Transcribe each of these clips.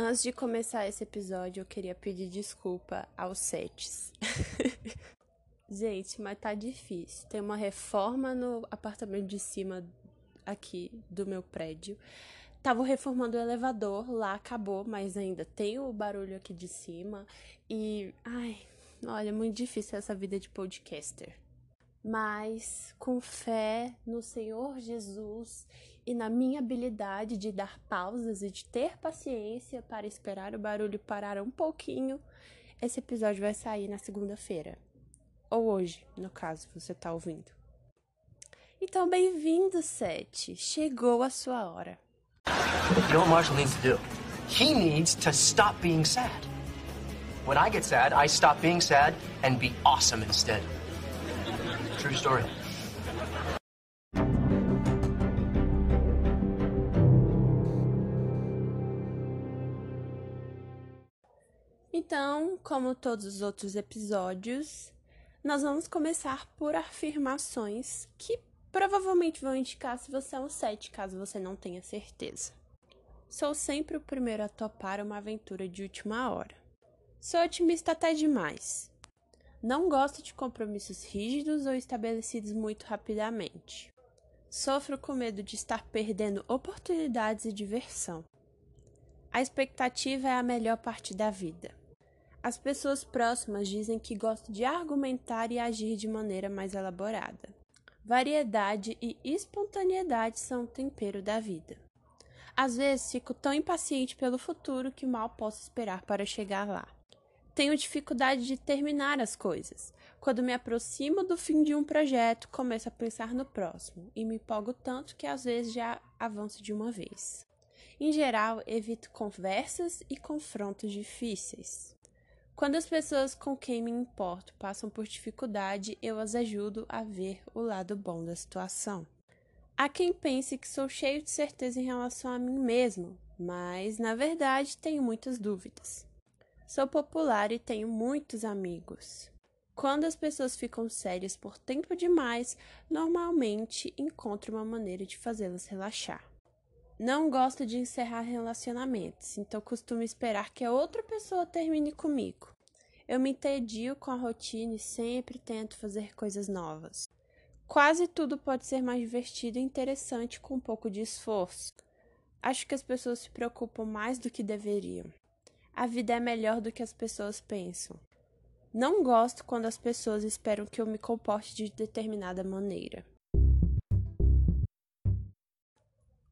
Antes de começar esse episódio, eu queria pedir desculpa aos sets. Gente, mas tá difícil. Tem uma reforma no apartamento de cima aqui do meu prédio. Tava reformando o elevador, lá acabou, mas ainda tem o barulho aqui de cima. E, ai, olha, é muito difícil essa vida de podcaster. Mas com fé no Senhor Jesus e na minha habilidade de dar pausas e de ter paciência para esperar o barulho parar um pouquinho, esse episódio vai sair na segunda-feira. Ou hoje, no caso, você está ouvindo. Então, bem-vindo, Sete. Chegou a sua hora. You know what Marshall needs to do? He needs to stop being sad. When I get sad, I stop being sad and be awesome instead. True story. Então, como todos os outros episódios, nós vamos começar por afirmações que provavelmente vão indicar se você é um 7, caso você não tenha certeza. Sou sempre o primeiro a topar uma aventura de última hora. Sou otimista até demais. Não gosto de compromissos rígidos ou estabelecidos muito rapidamente. Sofro com medo de estar perdendo oportunidades e diversão. A expectativa é a melhor parte da vida. As pessoas próximas dizem que gosto de argumentar e agir de maneira mais elaborada. Variedade e espontaneidade são o tempero da vida. Às vezes fico tão impaciente pelo futuro que mal posso esperar para chegar lá. Tenho dificuldade de terminar as coisas. Quando me aproximo do fim de um projeto, começo a pensar no próximo e me empolgo tanto que às vezes já avanço de uma vez. Em geral, evito conversas e confrontos difíceis. Quando as pessoas com quem me importo passam por dificuldade, eu as ajudo a ver o lado bom da situação. Há quem pense que sou cheio de certeza em relação a mim mesmo, mas na verdade tenho muitas dúvidas. Sou popular e tenho muitos amigos. Quando as pessoas ficam sérias por tempo demais, normalmente encontro uma maneira de fazê-las relaxar. Não gosto de encerrar relacionamentos, então costumo esperar que a outra pessoa termine comigo. Eu me entedio com a rotina e sempre tento fazer coisas novas. Quase tudo pode ser mais divertido e interessante com um pouco de esforço. Acho que as pessoas se preocupam mais do que deveriam. A vida é melhor do que as pessoas pensam. Não gosto quando as pessoas esperam que eu me comporte de determinada maneira.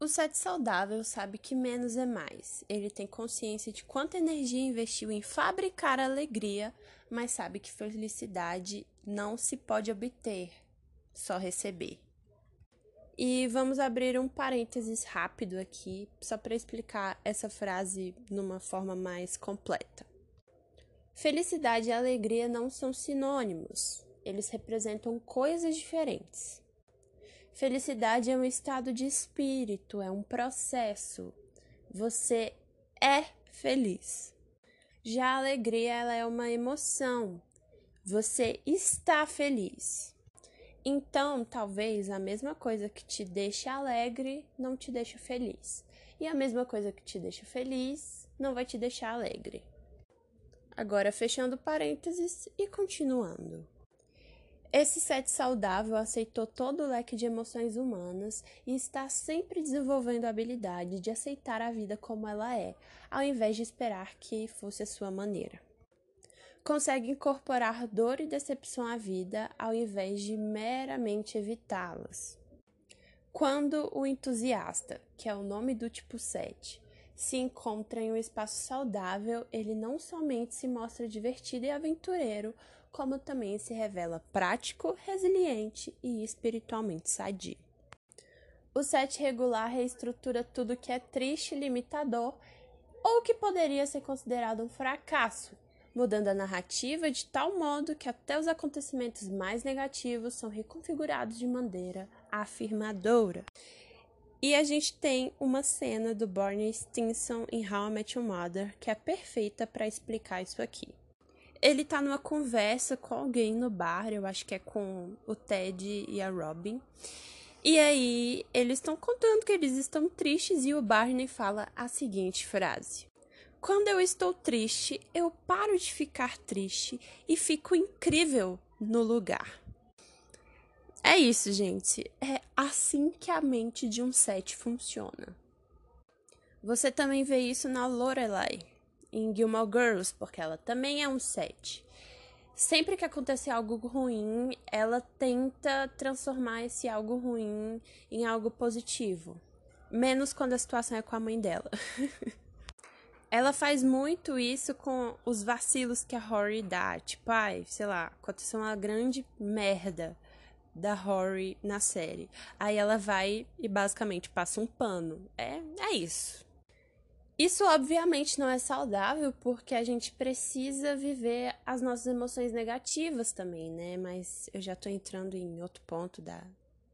O sete saudável sabe que menos é mais. Ele tem consciência de quanta energia investiu em fabricar alegria, mas sabe que felicidade não se pode obter, só receber. E vamos abrir um parênteses rápido aqui, só para explicar essa frase numa forma mais completa. Felicidade e alegria não são sinônimos, eles representam coisas diferentes. Felicidade é um estado de espírito, é um processo. Você é feliz. Já a alegria ela é uma emoção. Você está feliz. Então, talvez a mesma coisa que te deixa alegre não te deixa feliz. E a mesma coisa que te deixa feliz não vai te deixar alegre. Agora, fechando parênteses e continuando. Esse set saudável aceitou todo o leque de emoções humanas e está sempre desenvolvendo a habilidade de aceitar a vida como ela é, ao invés de esperar que fosse a sua maneira consegue incorporar dor e decepção à vida ao invés de meramente evitá-las. Quando o entusiasta, que é o nome do tipo 7, se encontra em um espaço saudável, ele não somente se mostra divertido e aventureiro, como também se revela prático, resiliente e espiritualmente sadio. O 7 regular reestrutura tudo que é triste limitador ou que poderia ser considerado um fracasso, mudando a narrativa de tal modo que até os acontecimentos mais negativos são reconfigurados de maneira afirmadora. E a gente tem uma cena do Barney Stinson em How I Met Your Mother que é perfeita para explicar isso aqui. Ele tá numa conversa com alguém no bar, eu acho que é com o Ted e a Robin. E aí eles estão contando que eles estão tristes e o Barney fala a seguinte frase: Quando eu estou triste, eu paro de ficar triste e fico incrível no lugar. É isso, gente. É assim que a mente de um set funciona. Você também vê isso na Lorelai, em Gilmore Girls, porque ela também é um set. Sempre que acontece algo ruim, ela tenta transformar esse algo ruim em algo positivo. Menos quando a situação é com a mãe dela. ela faz muito isso com os vacilos que a Rory dá. Tipo, ai, sei lá, aconteceu uma grande merda da Rory na série. Aí ela vai e basicamente passa um pano. É, é isso. Isso obviamente não é saudável porque a gente precisa viver as nossas emoções negativas também, né? Mas eu já tô entrando em outro ponto da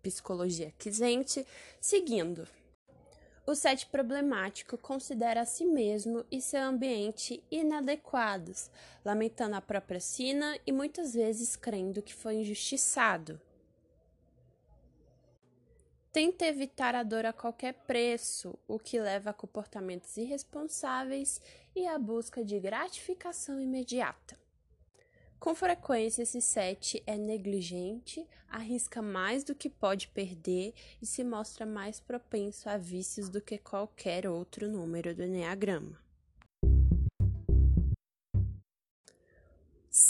psicologia quisente. Seguindo. O set problemático considera a si mesmo e seu ambiente inadequados, lamentando a própria sina e muitas vezes crendo que foi injustiçado. Tenta evitar a dor a qualquer preço, o que leva a comportamentos irresponsáveis e à busca de gratificação imediata. Com frequência, esse set é negligente, arrisca mais do que pode perder e se mostra mais propenso a vícios do que qualquer outro número do Enneagrama.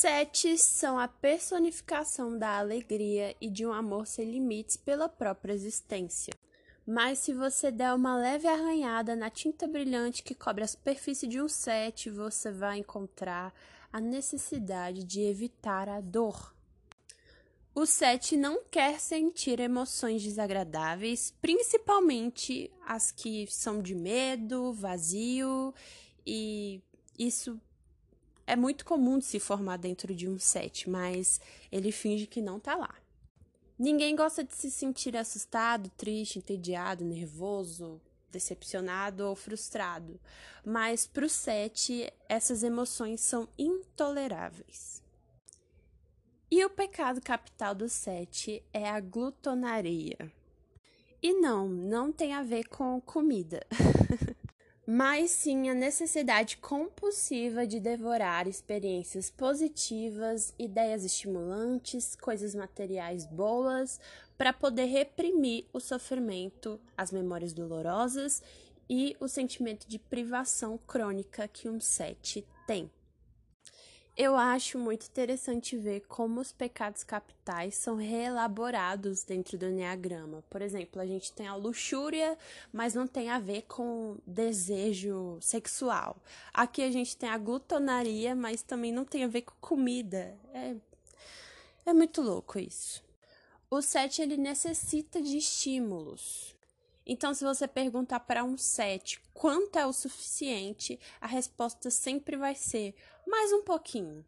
Sete são a personificação da alegria e de um amor sem limites pela própria existência. Mas se você der uma leve arranhada na tinta brilhante que cobre a superfície de um sete, você vai encontrar a necessidade de evitar a dor. O sete não quer sentir emoções desagradáveis, principalmente as que são de medo, vazio, e isso é muito comum de se formar dentro de um set, mas ele finge que não tá lá. Ninguém gosta de se sentir assustado, triste, entediado, nervoso, decepcionado ou frustrado, mas para o set essas emoções são intoleráveis. E o pecado capital do set é a glutonaria. E não, não tem a ver com comida. mas sim a necessidade compulsiva de devorar experiências positivas, ideias estimulantes, coisas materiais boas, para poder reprimir o sofrimento, as memórias dolorosas e o sentimento de privação crônica que um sete tem. Eu acho muito interessante ver como os pecados capitais são reelaborados dentro do Enneagrama. Por exemplo, a gente tem a luxúria, mas não tem a ver com desejo sexual. Aqui a gente tem a glutonaria, mas também não tem a ver com comida. É, é muito louco isso. O 7 ele necessita de estímulos. Então, se você perguntar para um 7 quanto é o suficiente, a resposta sempre vai ser mais um pouquinho.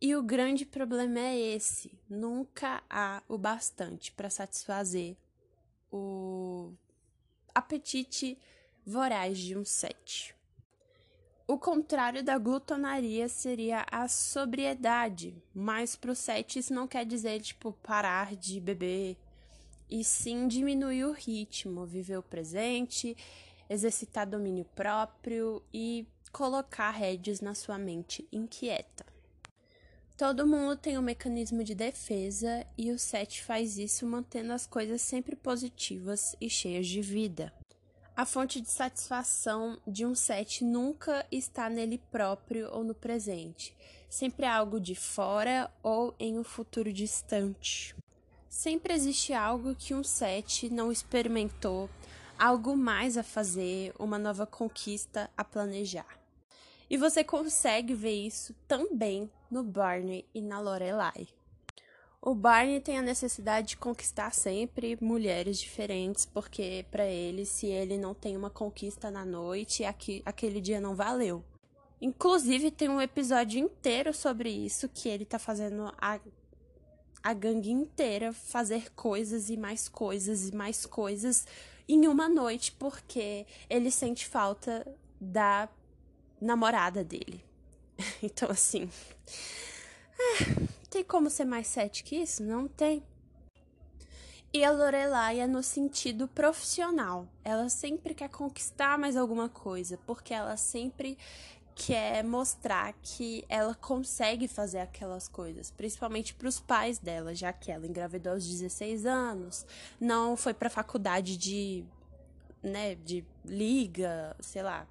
E o grande problema é esse: nunca há o bastante para satisfazer o apetite voraz de um 7. O contrário da glutonaria seria a sobriedade, mas para o 7 isso não quer dizer tipo parar de beber, e sim diminuir o ritmo, viver o presente, exercitar domínio próprio e colocar rédeas na sua mente inquieta. Todo mundo tem um mecanismo de defesa e o 7 faz isso mantendo as coisas sempre positivas e cheias de vida. A fonte de satisfação de um 7 nunca está nele próprio ou no presente, sempre é algo de fora ou em um futuro distante. Sempre existe algo que um 7 não experimentou, algo mais a fazer, uma nova conquista a planejar. E você consegue ver isso também no Barney e na Lorelai. O Barney tem a necessidade de conquistar sempre mulheres diferentes, porque para ele, se ele não tem uma conquista na noite, aqui, aquele dia não valeu. Inclusive, tem um episódio inteiro sobre isso que ele tá fazendo a a gangue inteira fazer coisas e mais coisas e mais coisas em uma noite porque ele sente falta da namorada dele. Então, assim. É, tem como ser mais sete que isso? Não tem. E a Lorelai é no sentido profissional. Ela sempre quer conquistar mais alguma coisa, porque ela sempre quer mostrar que ela consegue fazer aquelas coisas, principalmente para os pais dela, já que ela engravidou aos 16 anos, não foi para faculdade de, né, de liga, sei lá,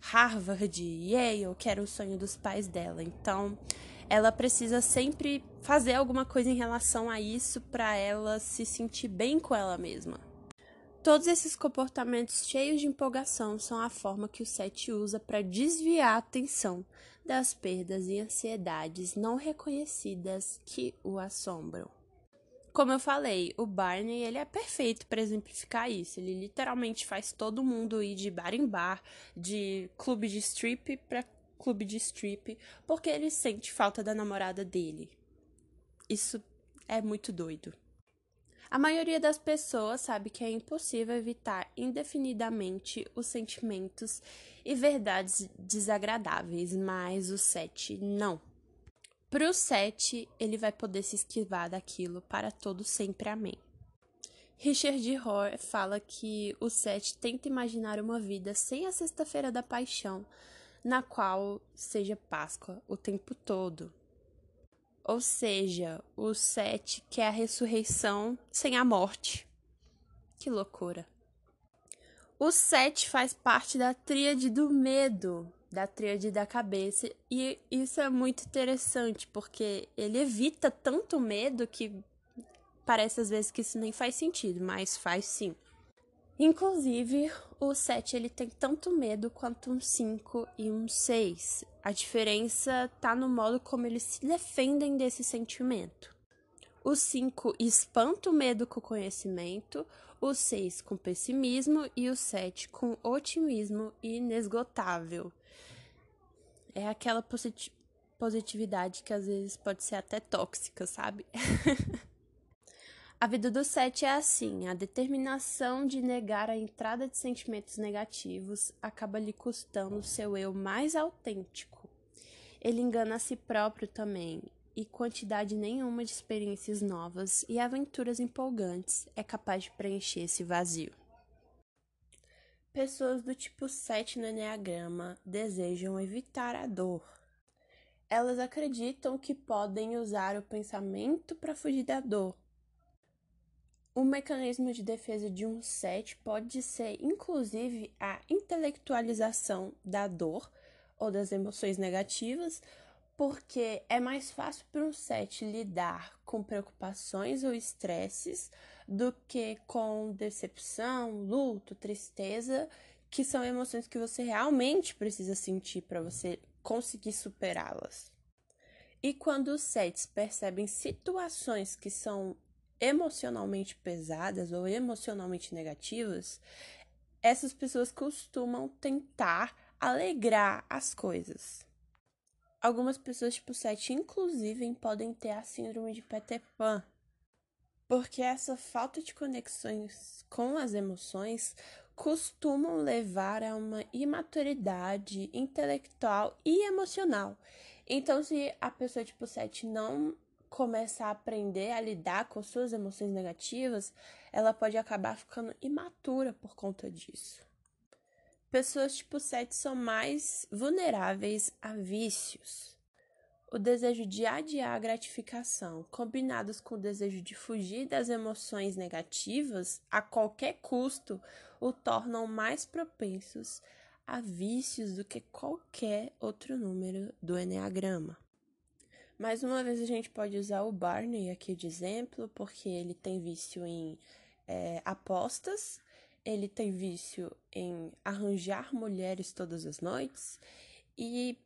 Harvard, Yale, que era o sonho dos pais dela. Então, ela precisa sempre fazer alguma coisa em relação a isso para ela se sentir bem com ela mesma. Todos esses comportamentos cheios de empolgação são a forma que o Sete usa para desviar a atenção das perdas e ansiedades não reconhecidas que o assombram. Como eu falei, o Barney ele é perfeito para exemplificar isso. Ele literalmente faz todo mundo ir de bar em bar, de clube de strip para clube de strip, porque ele sente falta da namorada dele. Isso é muito doido. A maioria das pessoas sabe que é impossível evitar indefinidamente os sentimentos e verdades desagradáveis, mas o Sete não. Para o Sete, ele vai poder se esquivar daquilo para todo sempre. Amém. Richard Rohr fala que o Sete tenta imaginar uma vida sem a Sexta-feira da Paixão, na qual seja Páscoa o tempo todo, ou seja, o sete que é a ressurreição sem a morte. Que loucura. O sete faz parte da tríade do medo, da tríade da cabeça, e isso é muito interessante, porque ele evita tanto medo que parece às vezes que isso nem faz sentido, mas faz sim. Inclusive, o 7 ele tem tanto medo quanto um 5 e um 6. A diferença tá no modo como eles se defendem desse sentimento. O 5 espanta o medo com o conhecimento, o 6 com pessimismo e o 7 com otimismo inesgotável. É aquela positividade que às vezes pode ser até tóxica, sabe? A vida do sete é assim: a determinação de negar a entrada de sentimentos negativos acaba lhe custando seu eu mais autêntico. Ele engana a si próprio também, e quantidade nenhuma de experiências novas e aventuras empolgantes é capaz de preencher esse vazio. Pessoas do tipo 7 no Enneagrama desejam evitar a dor. Elas acreditam que podem usar o pensamento para fugir da dor o mecanismo de defesa de um set pode ser, inclusive, a intelectualização da dor ou das emoções negativas, porque é mais fácil para um set lidar com preocupações ou estresses do que com decepção, luto, tristeza, que são emoções que você realmente precisa sentir para você conseguir superá-las. E quando os sets percebem situações que são emocionalmente pesadas ou emocionalmente negativas, essas pessoas costumam tentar alegrar as coisas. Algumas pessoas tipo 7, inclusive, podem ter a síndrome de Peter Pan, porque essa falta de conexões com as emoções costumam levar a uma imaturidade intelectual e emocional. Então, se a pessoa tipo 7 não começa a aprender a lidar com suas emoções negativas, ela pode acabar ficando imatura por conta disso. Pessoas tipo 7 são mais vulneráveis a vícios. O desejo de adiar a gratificação, combinados com o desejo de fugir das emoções negativas a qualquer custo, o tornam mais propensos a vícios do que qualquer outro número do Enneagrama. Mais uma vez a gente pode usar o Barney aqui de exemplo, porque ele tem vício em é, apostas, ele tem vício em arranjar mulheres todas as noites e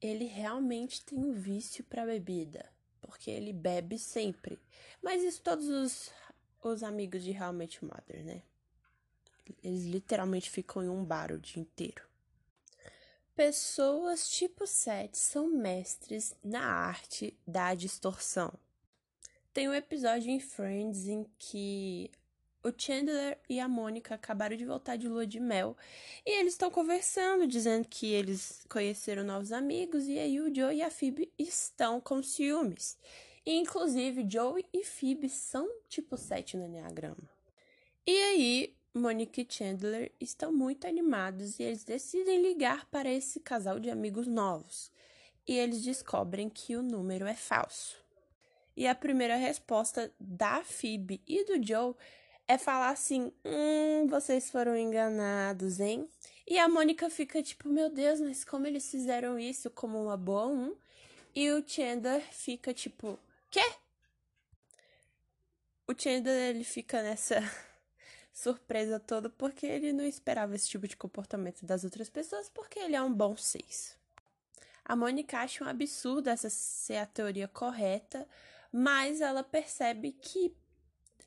ele realmente tem um vício para bebida, porque ele bebe sempre. Mas isso todos os, os amigos de Met Mother, né? Eles literalmente ficam em um bar o dia inteiro. Pessoas tipo 7 são mestres na arte da distorção. Tem um episódio em Friends em que o Chandler e a Mônica acabaram de voltar de lua de mel e eles estão conversando, dizendo que eles conheceram novos amigos e aí o Joe e a Phoebe estão com ciúmes. E, inclusive, Joey e Phoebe são tipo 7 no Enneagrama. E aí, Monique e Chandler estão muito animados e eles decidem ligar para esse casal de amigos novos. E eles descobrem que o número é falso. E a primeira resposta da Phoebe e do Joe é falar assim: Hum, vocês foram enganados, hein? E a Mônica fica tipo: Meu Deus, mas como eles fizeram isso como uma boa um? E o Chandler fica tipo: Quê? O Chandler ele fica nessa surpresa toda porque ele não esperava esse tipo de comportamento das outras pessoas porque ele é um bom seis. A Mônica acha um absurdo essa ser a teoria correta, mas ela percebe que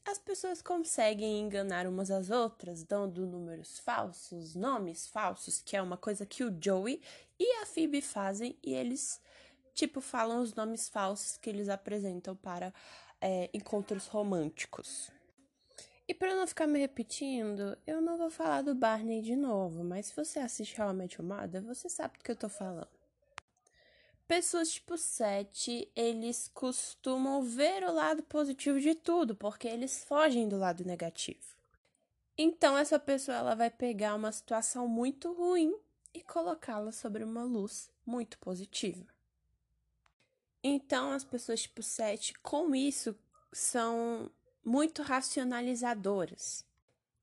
as pessoas conseguem enganar umas às outras, dando números falsos, nomes falsos, que é uma coisa que o Joey e a Phoebe fazem, e eles, tipo, falam os nomes falsos que eles apresentam para é, encontros românticos. E para não ficar me repetindo, eu não vou falar do Barney de novo, mas se você assiste How I Met Mother, você sabe do que eu tô falando. Pessoas tipo 7, eles costumam ver o lado positivo de tudo, porque eles fogem do lado negativo. Então essa pessoa ela vai pegar uma situação muito ruim e colocá-la sobre uma luz muito positiva. Então as pessoas tipo 7, com isso, são muito racionalizadoras.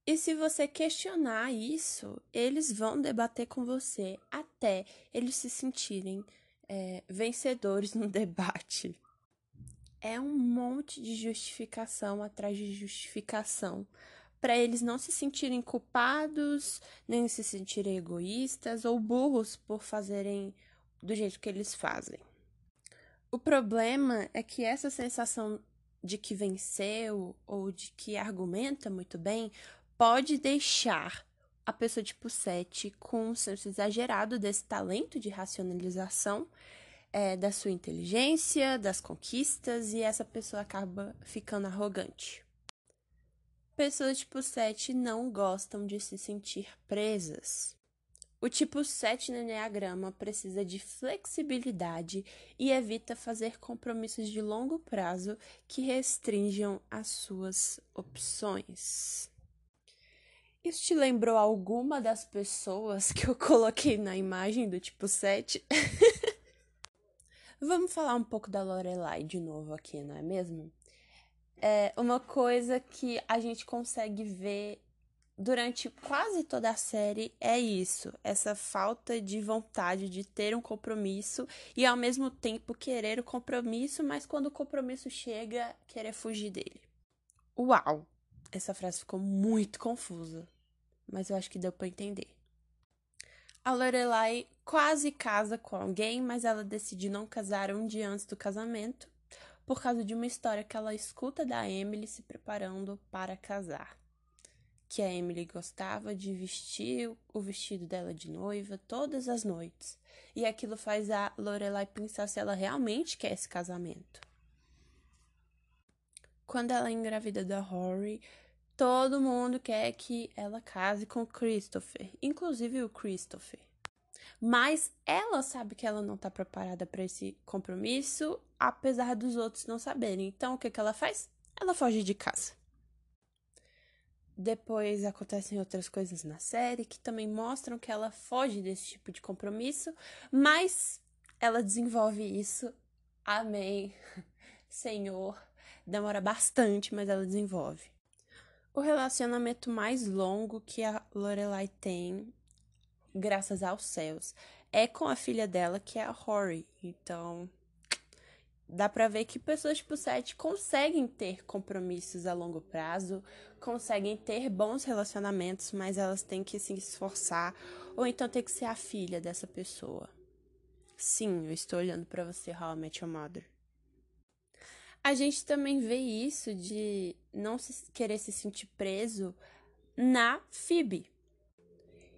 E se você questionar isso, eles vão debater com você até eles se sentirem é, vencedores no debate. É um monte de justificação atrás de justificação para eles não se sentirem culpados, nem se sentirem egoístas ou burros por fazerem do jeito que eles fazem. O problema é que essa sensação de que venceu ou de que argumenta muito bem pode deixar a pessoa tipo 7 com um senso exagerado desse talento de racionalização é, da sua inteligência, das conquistas, e essa pessoa acaba ficando arrogante. Pessoas tipo 7 não gostam de se sentir presas. O tipo 7 no Enneagrama precisa de flexibilidade e evita fazer compromissos de longo prazo que restringam as suas opções. Isso te lembrou alguma das pessoas que eu coloquei na imagem do tipo 7? Vamos falar um pouco da Lorelai de novo aqui, não é mesmo? É uma coisa que a gente consegue ver durante quase toda a série é isso, essa falta de vontade de ter um compromisso e ao mesmo tempo querer o compromisso, mas quando o compromisso chega, querer fugir dele. Uau! Essa frase ficou muito confusa, mas eu acho que deu para entender. A Lorelai quase casa com alguém, mas ela decide não casar um dia antes do casamento, por causa de uma história que ela escuta da Emily se preparando para casar. Que a Emily gostava de vestir o vestido dela de noiva todas as noites, e aquilo faz a Lorelai pensar se ela realmente quer esse casamento. Quando ela é engravida da Rory, Todo mundo quer que ela case com Christopher, inclusive o Christopher. Mas ela sabe que ela não está preparada para esse compromisso, apesar dos outros não saberem. Então, o que, que ela faz? Ela foge de casa. Depois acontecem outras coisas na série que também mostram que ela foge desse tipo de compromisso, mas ela desenvolve isso. Amém. Senhor. Demora bastante, mas ela desenvolve. O relacionamento mais longo que a Lorelai tem, graças aos céus, é com a filha dela, que é a Rory. Então, dá pra ver que pessoas tipo 7 conseguem ter compromissos a longo prazo, conseguem ter bons relacionamentos, mas elas têm que se esforçar, ou então tem que ser a filha dessa pessoa. Sim, eu estou olhando para você, How I Met Your Mother. A gente também vê isso de não se querer se sentir preso na Phoebe.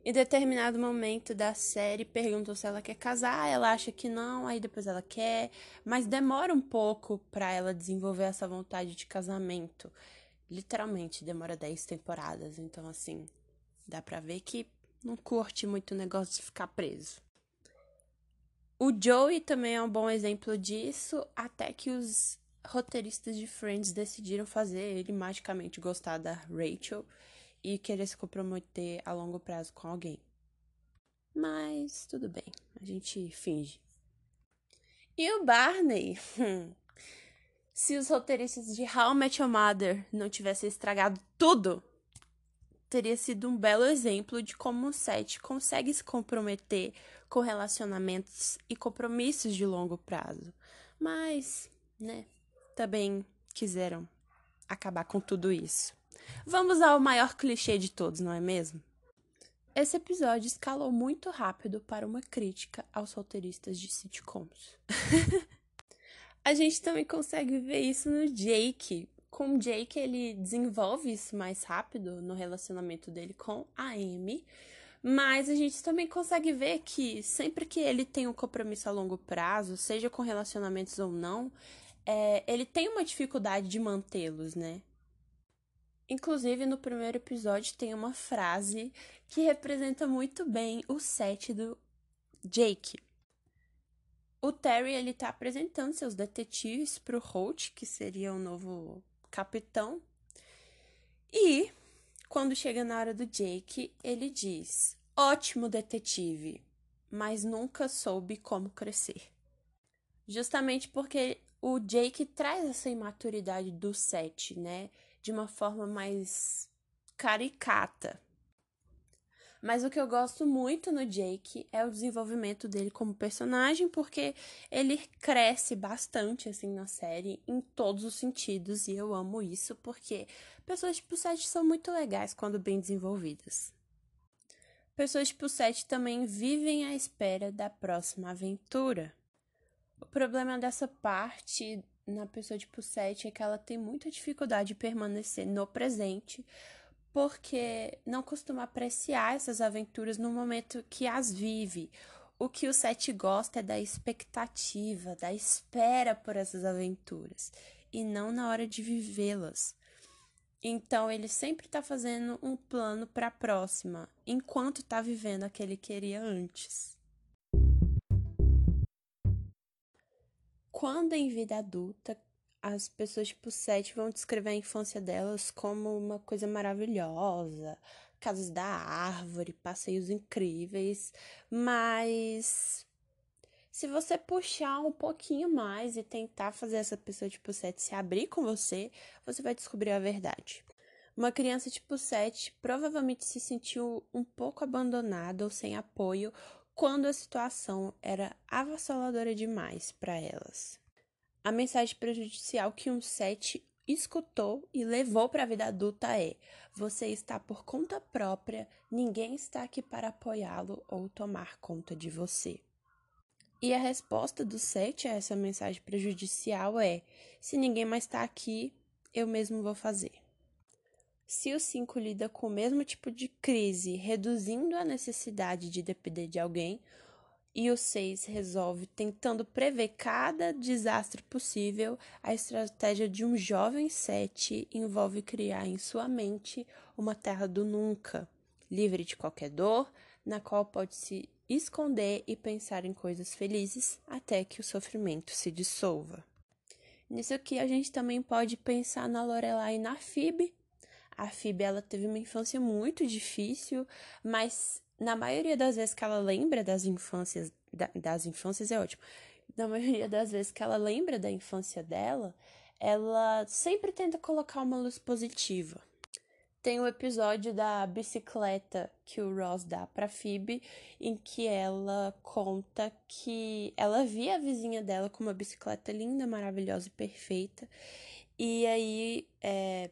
Em determinado momento da série, perguntam se ela quer casar, ela acha que não, aí depois ela quer, mas demora um pouco para ela desenvolver essa vontade de casamento. Literalmente, demora 10 temporadas, então assim, dá pra ver que não curte muito o negócio de ficar preso. O Joey também é um bom exemplo disso, até que os roteiristas de Friends decidiram fazer ele magicamente gostar da Rachel e querer se comprometer a longo prazo com alguém. Mas tudo bem, a gente finge. E o Barney? Se os roteiristas de How I Met Your Mother não tivessem estragado tudo, teria sido um belo exemplo de como o Seth consegue se comprometer com relacionamentos e compromissos de longo prazo. Mas, né, também quiseram acabar com tudo isso. Vamos ao maior clichê de todos, não é mesmo? Esse episódio escalou muito rápido para uma crítica aos roteiristas de sitcoms. A gente também consegue ver isso no Jake. Com o Jake, ele desenvolve isso mais rápido no relacionamento dele com a Amy. Mas a gente também consegue ver que sempre que ele tem um compromisso a longo prazo, seja com relacionamentos ou não, é, ele tem uma dificuldade de mantê-los, né? Inclusive, no primeiro episódio tem uma frase que representa muito bem o set do Jake. O Terry ele tá apresentando seus detetives pro Holt, que seria o novo capitão. E quando chega na hora do Jake, ele diz: "Ótimo detetive, mas nunca soube como crescer". Justamente porque o Jake traz essa imaturidade do set, né, de uma forma mais caricata. Mas o que eu gosto muito no Jake é o desenvolvimento dele como personagem, porque ele cresce bastante assim na série em todos os sentidos e eu amo isso porque pessoas tipo Seth são muito legais quando bem desenvolvidas. Pessoas tipo Seth também vivem à espera da próxima aventura. O problema dessa parte na pessoa tipo Seth é que ela tem muita dificuldade de permanecer no presente porque não costuma apreciar essas aventuras no momento que as vive. O que o Sete gosta é da expectativa, da espera por essas aventuras, e não na hora de vivê-las. Então ele sempre está fazendo um plano para a próxima, enquanto está vivendo a que ele queria antes. Quando em vida adulta as pessoas, tipo, sete vão descrever a infância delas como uma coisa maravilhosa, casas da árvore, passeios incríveis, mas se você puxar um pouquinho mais e tentar fazer essa pessoa tipo 7 se abrir com você, você vai descobrir a verdade. Uma criança tipo 7 provavelmente se sentiu um pouco abandonada ou sem apoio quando a situação era avassaladora demais para elas. A mensagem prejudicial que um sete escutou e levou para a vida adulta é: você está por conta própria, ninguém está aqui para apoiá-lo ou tomar conta de você. E a resposta do sete a essa mensagem prejudicial é: se ninguém mais está aqui, eu mesmo vou fazer. Se o 5 lida com o mesmo tipo de crise, reduzindo a necessidade de depender de alguém, e o 6 resolve, tentando prever cada desastre possível, a estratégia de um jovem 7 envolve criar em sua mente uma terra do nunca, livre de qualquer dor, na qual pode se esconder e pensar em coisas felizes até que o sofrimento se dissolva. Nisso aqui a gente também pode pensar na Lorelai e na Phoebe. A Phoebe ela teve uma infância muito difícil, mas na maioria das vezes que ela lembra das infâncias, da, das infâncias é ótimo. Na maioria das vezes que ela lembra da infância dela, ela sempre tenta colocar uma luz positiva. Tem o um episódio da bicicleta que o Ross dá para Phoebe, em que ela conta que ela via a vizinha dela com uma bicicleta linda, maravilhosa e perfeita. E aí é,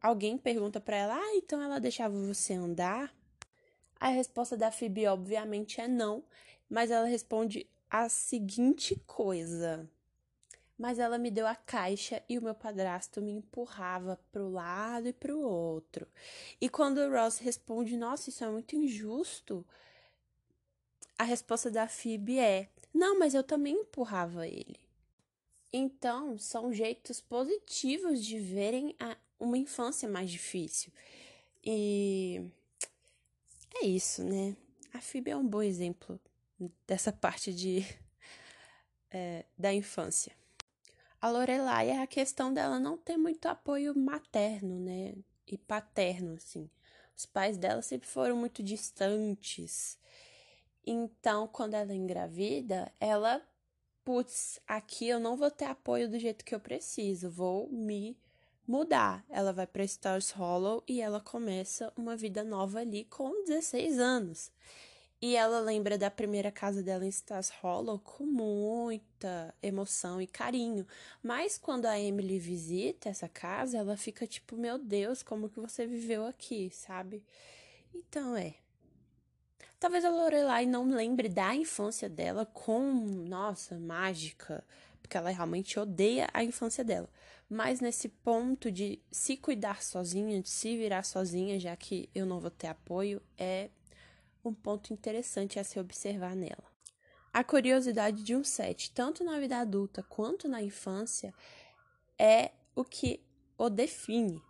alguém pergunta para ela: Ah, então ela deixava você andar? A resposta da Phoebe, obviamente, é não, mas ela responde a seguinte coisa. Mas ela me deu a caixa e o meu padrasto me empurrava pro lado e pro outro. E quando o Ross responde, nossa, isso é muito injusto, a resposta da Phoebe é: não, mas eu também empurrava ele. Então, são jeitos positivos de verem a, uma infância mais difícil. E é isso, né? A FIB é um bom exemplo dessa parte de é, da infância. A Lorelai é a questão dela não ter muito apoio materno, né? E paterno, assim. Os pais dela sempre foram muito distantes. Então, quando ela engravida, ela, putz, aqui eu não vou ter apoio do jeito que eu preciso, vou me mudar. Ela vai para Stars Hollow e ela começa uma vida nova ali com 16 anos. E ela lembra da primeira casa dela em Stars Hollow com muita emoção e carinho. Mas quando a Emily visita essa casa, ela fica tipo, meu Deus, como que você viveu aqui, sabe? Então é. Talvez a Lorelai não lembre da infância dela com, nossa, mágica, porque ela realmente odeia a infância dela. Mas nesse ponto de se cuidar sozinha, de se virar sozinha, já que eu não vou ter apoio, é um ponto interessante a se observar nela. A curiosidade de um set, tanto na vida adulta quanto na infância, é o que o define.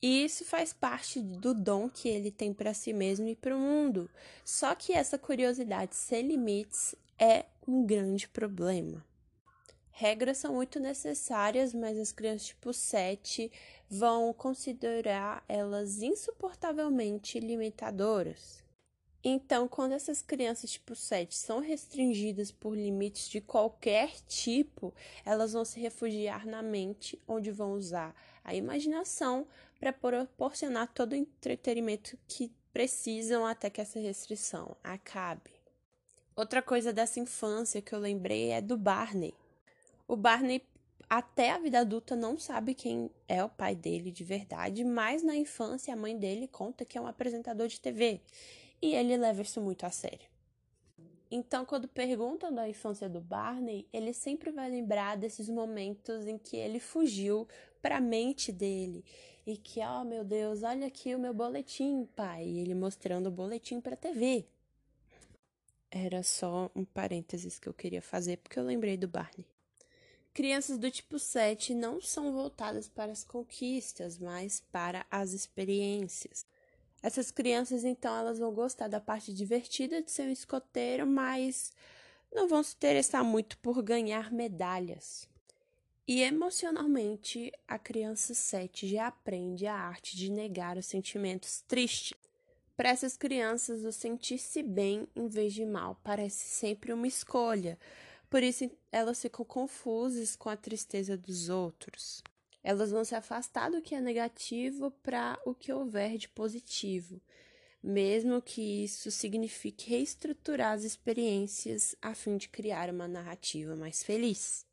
E isso faz parte do dom que ele tem para si mesmo e para o mundo. Só que essa curiosidade sem limites é um grande problema. Regras são muito necessárias, mas as crianças tipo 7 vão considerar elas insuportavelmente limitadoras. Então, quando essas crianças tipo 7 são restringidas por limites de qualquer tipo, elas vão se refugiar na mente, onde vão usar a imaginação para proporcionar todo o entretenimento que precisam até que essa restrição acabe. Outra coisa dessa infância que eu lembrei é do Barney. O Barney, até a vida adulta, não sabe quem é o pai dele de verdade, mas na infância a mãe dele conta que é um apresentador de TV e ele leva isso muito a sério. Então, quando perguntam da infância do Barney, ele sempre vai lembrar desses momentos em que ele fugiu para a mente dele e que, oh meu Deus, olha aqui o meu boletim, pai, e ele mostrando o boletim para a TV. Era só um parênteses que eu queria fazer porque eu lembrei do Barney. Crianças do tipo 7 não são voltadas para as conquistas, mas para as experiências. Essas crianças, então, elas vão gostar da parte divertida de ser um escoteiro, mas não vão se interessar muito por ganhar medalhas. E emocionalmente, a criança 7 já aprende a arte de negar os sentimentos tristes. Para essas crianças, o sentir-se bem em vez de mal parece sempre uma escolha, por isso, elas ficam confusas com a tristeza dos outros. Elas vão se afastar do que é negativo para o que houver de positivo, mesmo que isso signifique reestruturar as experiências a fim de criar uma narrativa mais feliz.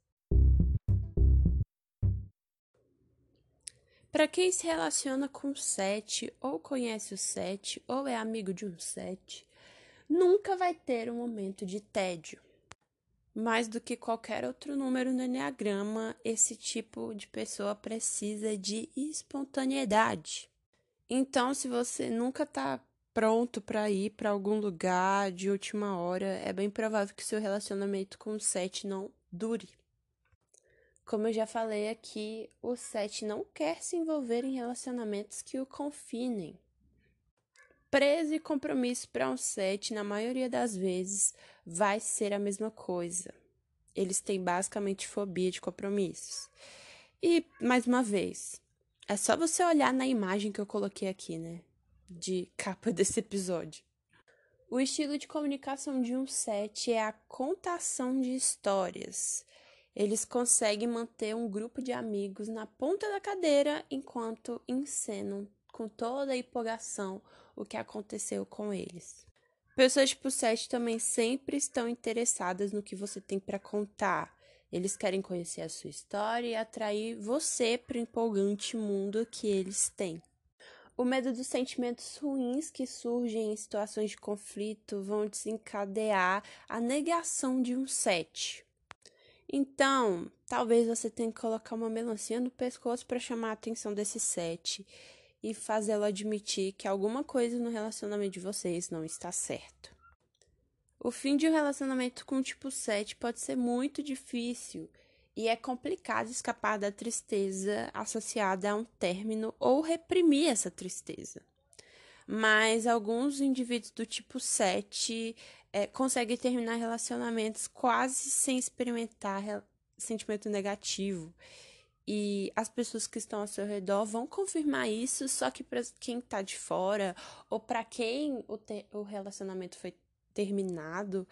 Para quem se relaciona com sete, ou conhece o sete, ou é amigo de um sete, nunca vai ter um momento de tédio mais do que qualquer outro número no Enneagrama, esse tipo de pessoa precisa de espontaneidade. Então, se você nunca está pronto para ir para algum lugar de última hora, é bem provável que seu relacionamento com o 7 não dure. Como eu já falei aqui, o 7 não quer se envolver em relacionamentos que o confinem. Preso e compromisso para um 7, na maioria das vezes, vai ser a mesma coisa. Eles têm basicamente fobia de compromissos. E, mais uma vez, é só você olhar na imagem que eu coloquei aqui, né? De capa desse episódio. O estilo de comunicação de um set é a contação de histórias. Eles conseguem manter um grupo de amigos na ponta da cadeira enquanto encenam com toda a empolgação o que aconteceu com eles. Pessoas tipo 7 também sempre estão interessadas no que você tem para contar. Eles querem conhecer a sua história e atrair você para o empolgante mundo que eles têm. O medo dos sentimentos ruins que surgem em situações de conflito vão desencadear a negação de um set. Então, talvez você tenha que colocar uma melancia no pescoço para chamar a atenção desse set e fazê-lo admitir que alguma coisa no relacionamento de vocês não está certo. O fim de um relacionamento com o tipo 7 pode ser muito difícil e é complicado escapar da tristeza associada a um término ou reprimir essa tristeza. Mas alguns indivíduos do tipo 7 é, conseguem terminar relacionamentos quase sem experimentar sentimento negativo. E as pessoas que estão ao seu redor vão confirmar isso, só que para quem tá de fora, ou para quem o, o relacionamento foi terminado,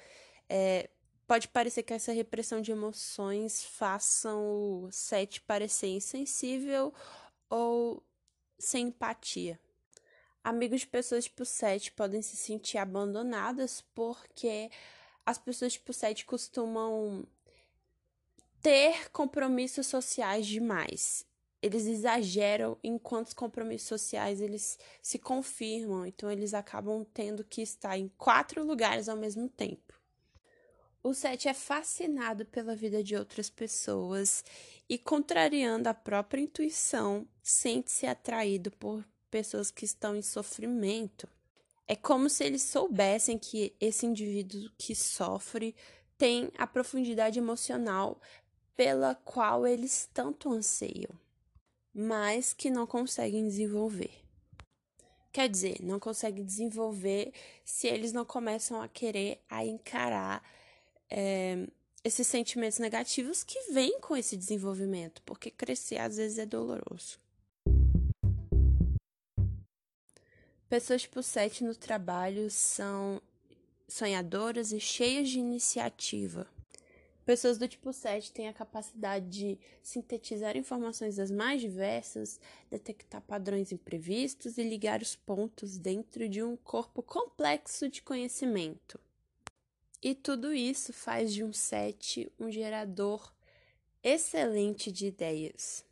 é, pode parecer que essa repressão de emoções façam o sete parecer insensível ou sem empatia. Amigos de pessoas tipo 7 podem se sentir abandonadas porque as pessoas tipo 7 costumam ter compromissos sociais demais. Eles exageram em quantos compromissos sociais eles se confirmam, então eles acabam tendo que estar em quatro lugares ao mesmo tempo. O Sete é fascinado pela vida de outras pessoas e, contrariando a própria intuição, sente-se atraído por pessoas que estão em sofrimento. É como se eles soubessem que esse indivíduo que sofre tem a profundidade emocional pela qual eles tanto anseiam, mas que não conseguem desenvolver. Quer dizer, não conseguem desenvolver se eles não começam a querer a encarar é, esses sentimentos negativos que vêm com esse desenvolvimento, porque crescer às vezes é doloroso. Pessoas tipo 7 no trabalho são sonhadoras e cheias de iniciativa. Pessoas do tipo 7 têm a capacidade de sintetizar informações das mais diversas, detectar padrões imprevistos e ligar os pontos dentro de um corpo complexo de conhecimento. E tudo isso faz de um 7 um gerador excelente de ideias.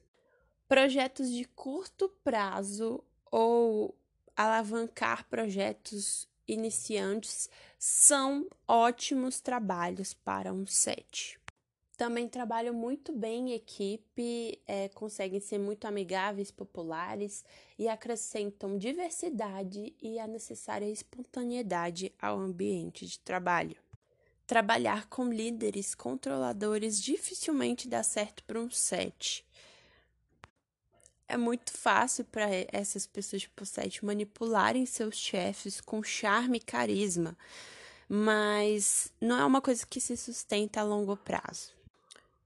Projetos de curto prazo ou alavancar projetos iniciantes são ótimos trabalhos para um set. Também trabalham muito bem em equipe, é, conseguem ser muito amigáveis, populares e acrescentam diversidade e a necessária espontaneidade ao ambiente de trabalho. Trabalhar com líderes controladores dificilmente dá certo para um set é muito fácil para essas pessoas tipo 7 manipularem seus chefes com charme e carisma, mas não é uma coisa que se sustenta a longo prazo.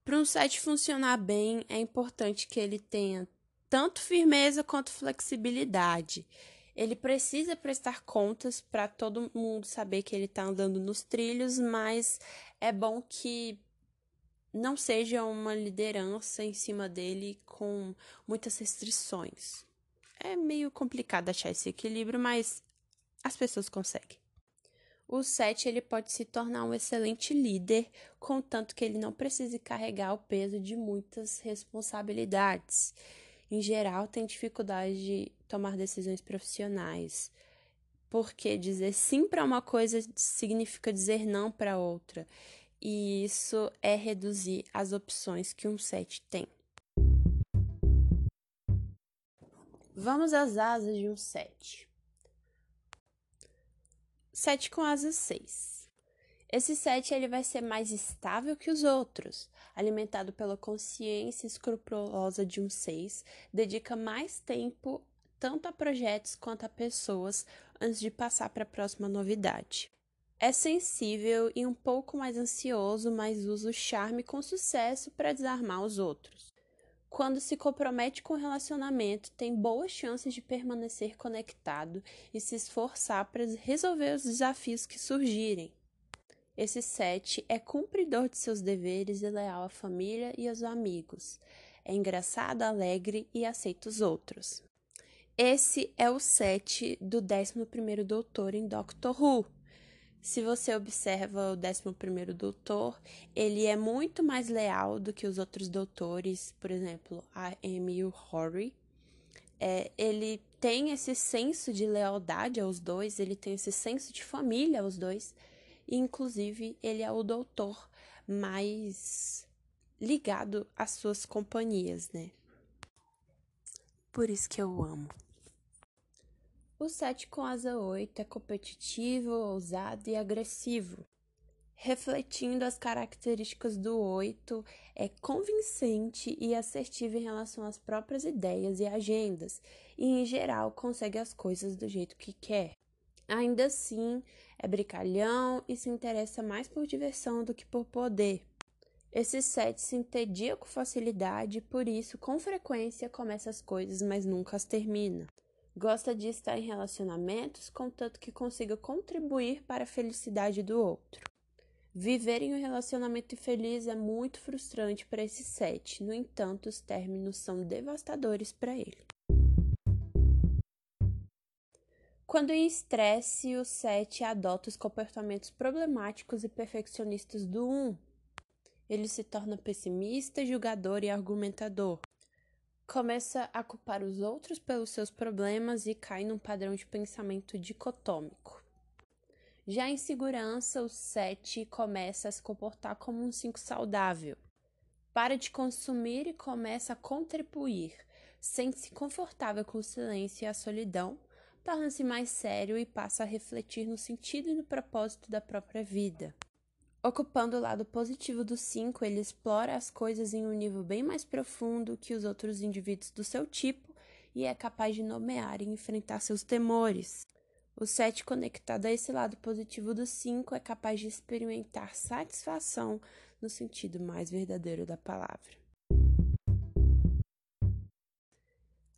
Para um site funcionar bem, é importante que ele tenha tanto firmeza quanto flexibilidade. Ele precisa prestar contas para todo mundo saber que ele está andando nos trilhos, mas é bom que não seja uma liderança em cima dele com muitas restrições. É meio complicado achar esse equilíbrio, mas as pessoas conseguem. O 7 ele pode se tornar um excelente líder, contanto que ele não precise carregar o peso de muitas responsabilidades. Em geral, tem dificuldade de tomar decisões profissionais, porque dizer sim para uma coisa significa dizer não para outra e isso é reduzir as opções que um set tem. Vamos às asas de um set. Set com asas 6. Esse set ele vai ser mais estável que os outros, alimentado pela consciência escrupulosa de um 6, dedica mais tempo tanto a projetos quanto a pessoas antes de passar para a próxima novidade. É sensível e um pouco mais ansioso, mas usa o charme com sucesso para desarmar os outros. Quando se compromete com o relacionamento, tem boas chances de permanecer conectado e se esforçar para resolver os desafios que surgirem. Esse sete é cumpridor de seus deveres e leal à família e aos amigos. É engraçado, alegre e aceita os outros. Esse é o sete do 11º Doutor em Doctor Who. Se você observa o 11 doutor, ele é muito mais leal do que os outros doutores, por exemplo, a Amy o Rory. É, ele tem esse senso de lealdade aos dois, ele tem esse senso de família aos dois, e inclusive ele é o doutor mais ligado às suas companhias, né? Por isso que eu amo. O 7 com asa 8 é competitivo, ousado e agressivo. Refletindo as características do 8, é convincente e assertivo em relação às próprias ideias e agendas, e em geral consegue as coisas do jeito que quer. Ainda assim, é brincalhão e se interessa mais por diversão do que por poder. Esse sete se entedia com facilidade por isso, com frequência, começa as coisas, mas nunca as termina. Gosta de estar em relacionamentos, contanto que consiga contribuir para a felicidade do outro. Viver em um relacionamento infeliz é muito frustrante para esse sete, no entanto, os términos são devastadores para ele. Quando em estresse, o 7 adota os comportamentos problemáticos e perfeccionistas do 1. Ele se torna pessimista, julgador e argumentador. Começa a culpar os outros pelos seus problemas e cai num padrão de pensamento dicotômico. Já em segurança, o 7 começa a se comportar como um 5 saudável. Para de consumir e começa a contribuir. Sente-se confortável com o silêncio e a solidão torna-se mais sério e passa a refletir no sentido e no propósito da própria vida. Ocupando o lado positivo do 5, ele explora as coisas em um nível bem mais profundo que os outros indivíduos do seu tipo e é capaz de nomear e enfrentar seus temores. O 7, conectado a esse lado positivo do 5, é capaz de experimentar satisfação no sentido mais verdadeiro da palavra.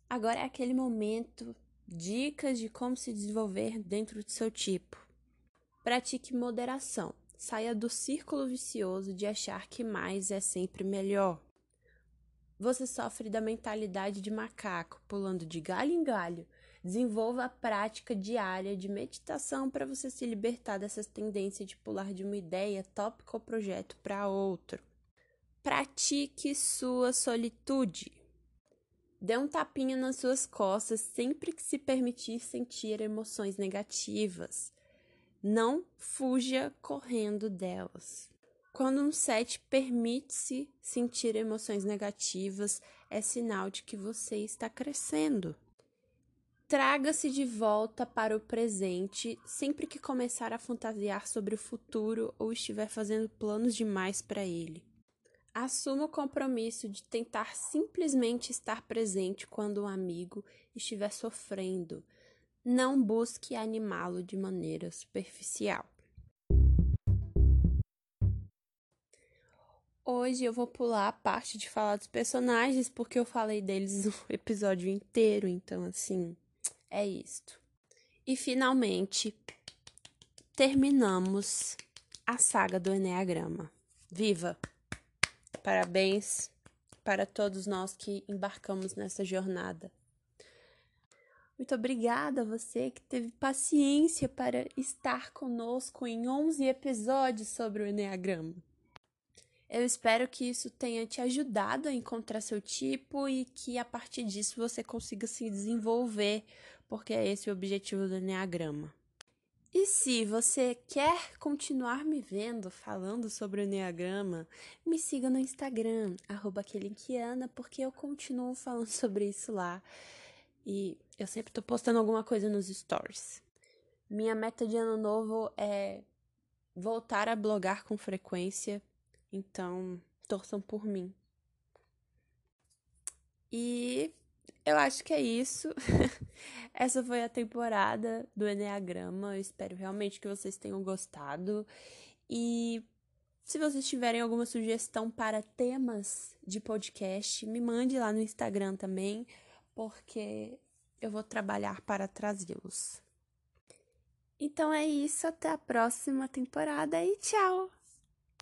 Agora é aquele momento Dicas de como se desenvolver dentro do seu tipo. Pratique moderação. Saia do círculo vicioso de achar que mais é sempre melhor. Você sofre da mentalidade de macaco, pulando de galho em galho. Desenvolva a prática diária de meditação para você se libertar dessas tendências de pular de uma ideia, tópico ou projeto para outro. Pratique sua solitude. Dê um tapinha nas suas costas sempre que se permitir sentir emoções negativas. Não fuja correndo delas. Quando um sete permite-se sentir emoções negativas, é sinal de que você está crescendo. Traga-se de volta para o presente sempre que começar a fantasiar sobre o futuro ou estiver fazendo planos demais para ele. Assuma o compromisso de tentar simplesmente estar presente quando um amigo estiver sofrendo. Não busque animá-lo de maneira superficial. Hoje eu vou pular a parte de falar dos personagens porque eu falei deles o episódio inteiro, então assim, é isto. E finalmente terminamos a saga do Enneagrama. Viva! Parabéns para todos nós que embarcamos nessa jornada. Muito obrigada a você que teve paciência para estar conosco em 11 episódios sobre o Enneagrama. Eu espero que isso tenha te ajudado a encontrar seu tipo e que a partir disso você consiga se desenvolver, porque é esse o objetivo do Enneagrama. E se você quer continuar me vendo falando sobre o Enneagrama, me siga no Instagram, Kelinkiana, porque eu continuo falando sobre isso lá. E eu sempre tô postando alguma coisa nos stories. Minha meta de ano novo é voltar a blogar com frequência, então torçam por mim. E eu acho que é isso. Essa foi a temporada do Enneagrama. Eu espero realmente que vocês tenham gostado. E se vocês tiverem alguma sugestão para temas de podcast, me mande lá no Instagram também, porque eu vou trabalhar para trazê-los. Então é isso, até a próxima temporada e tchau!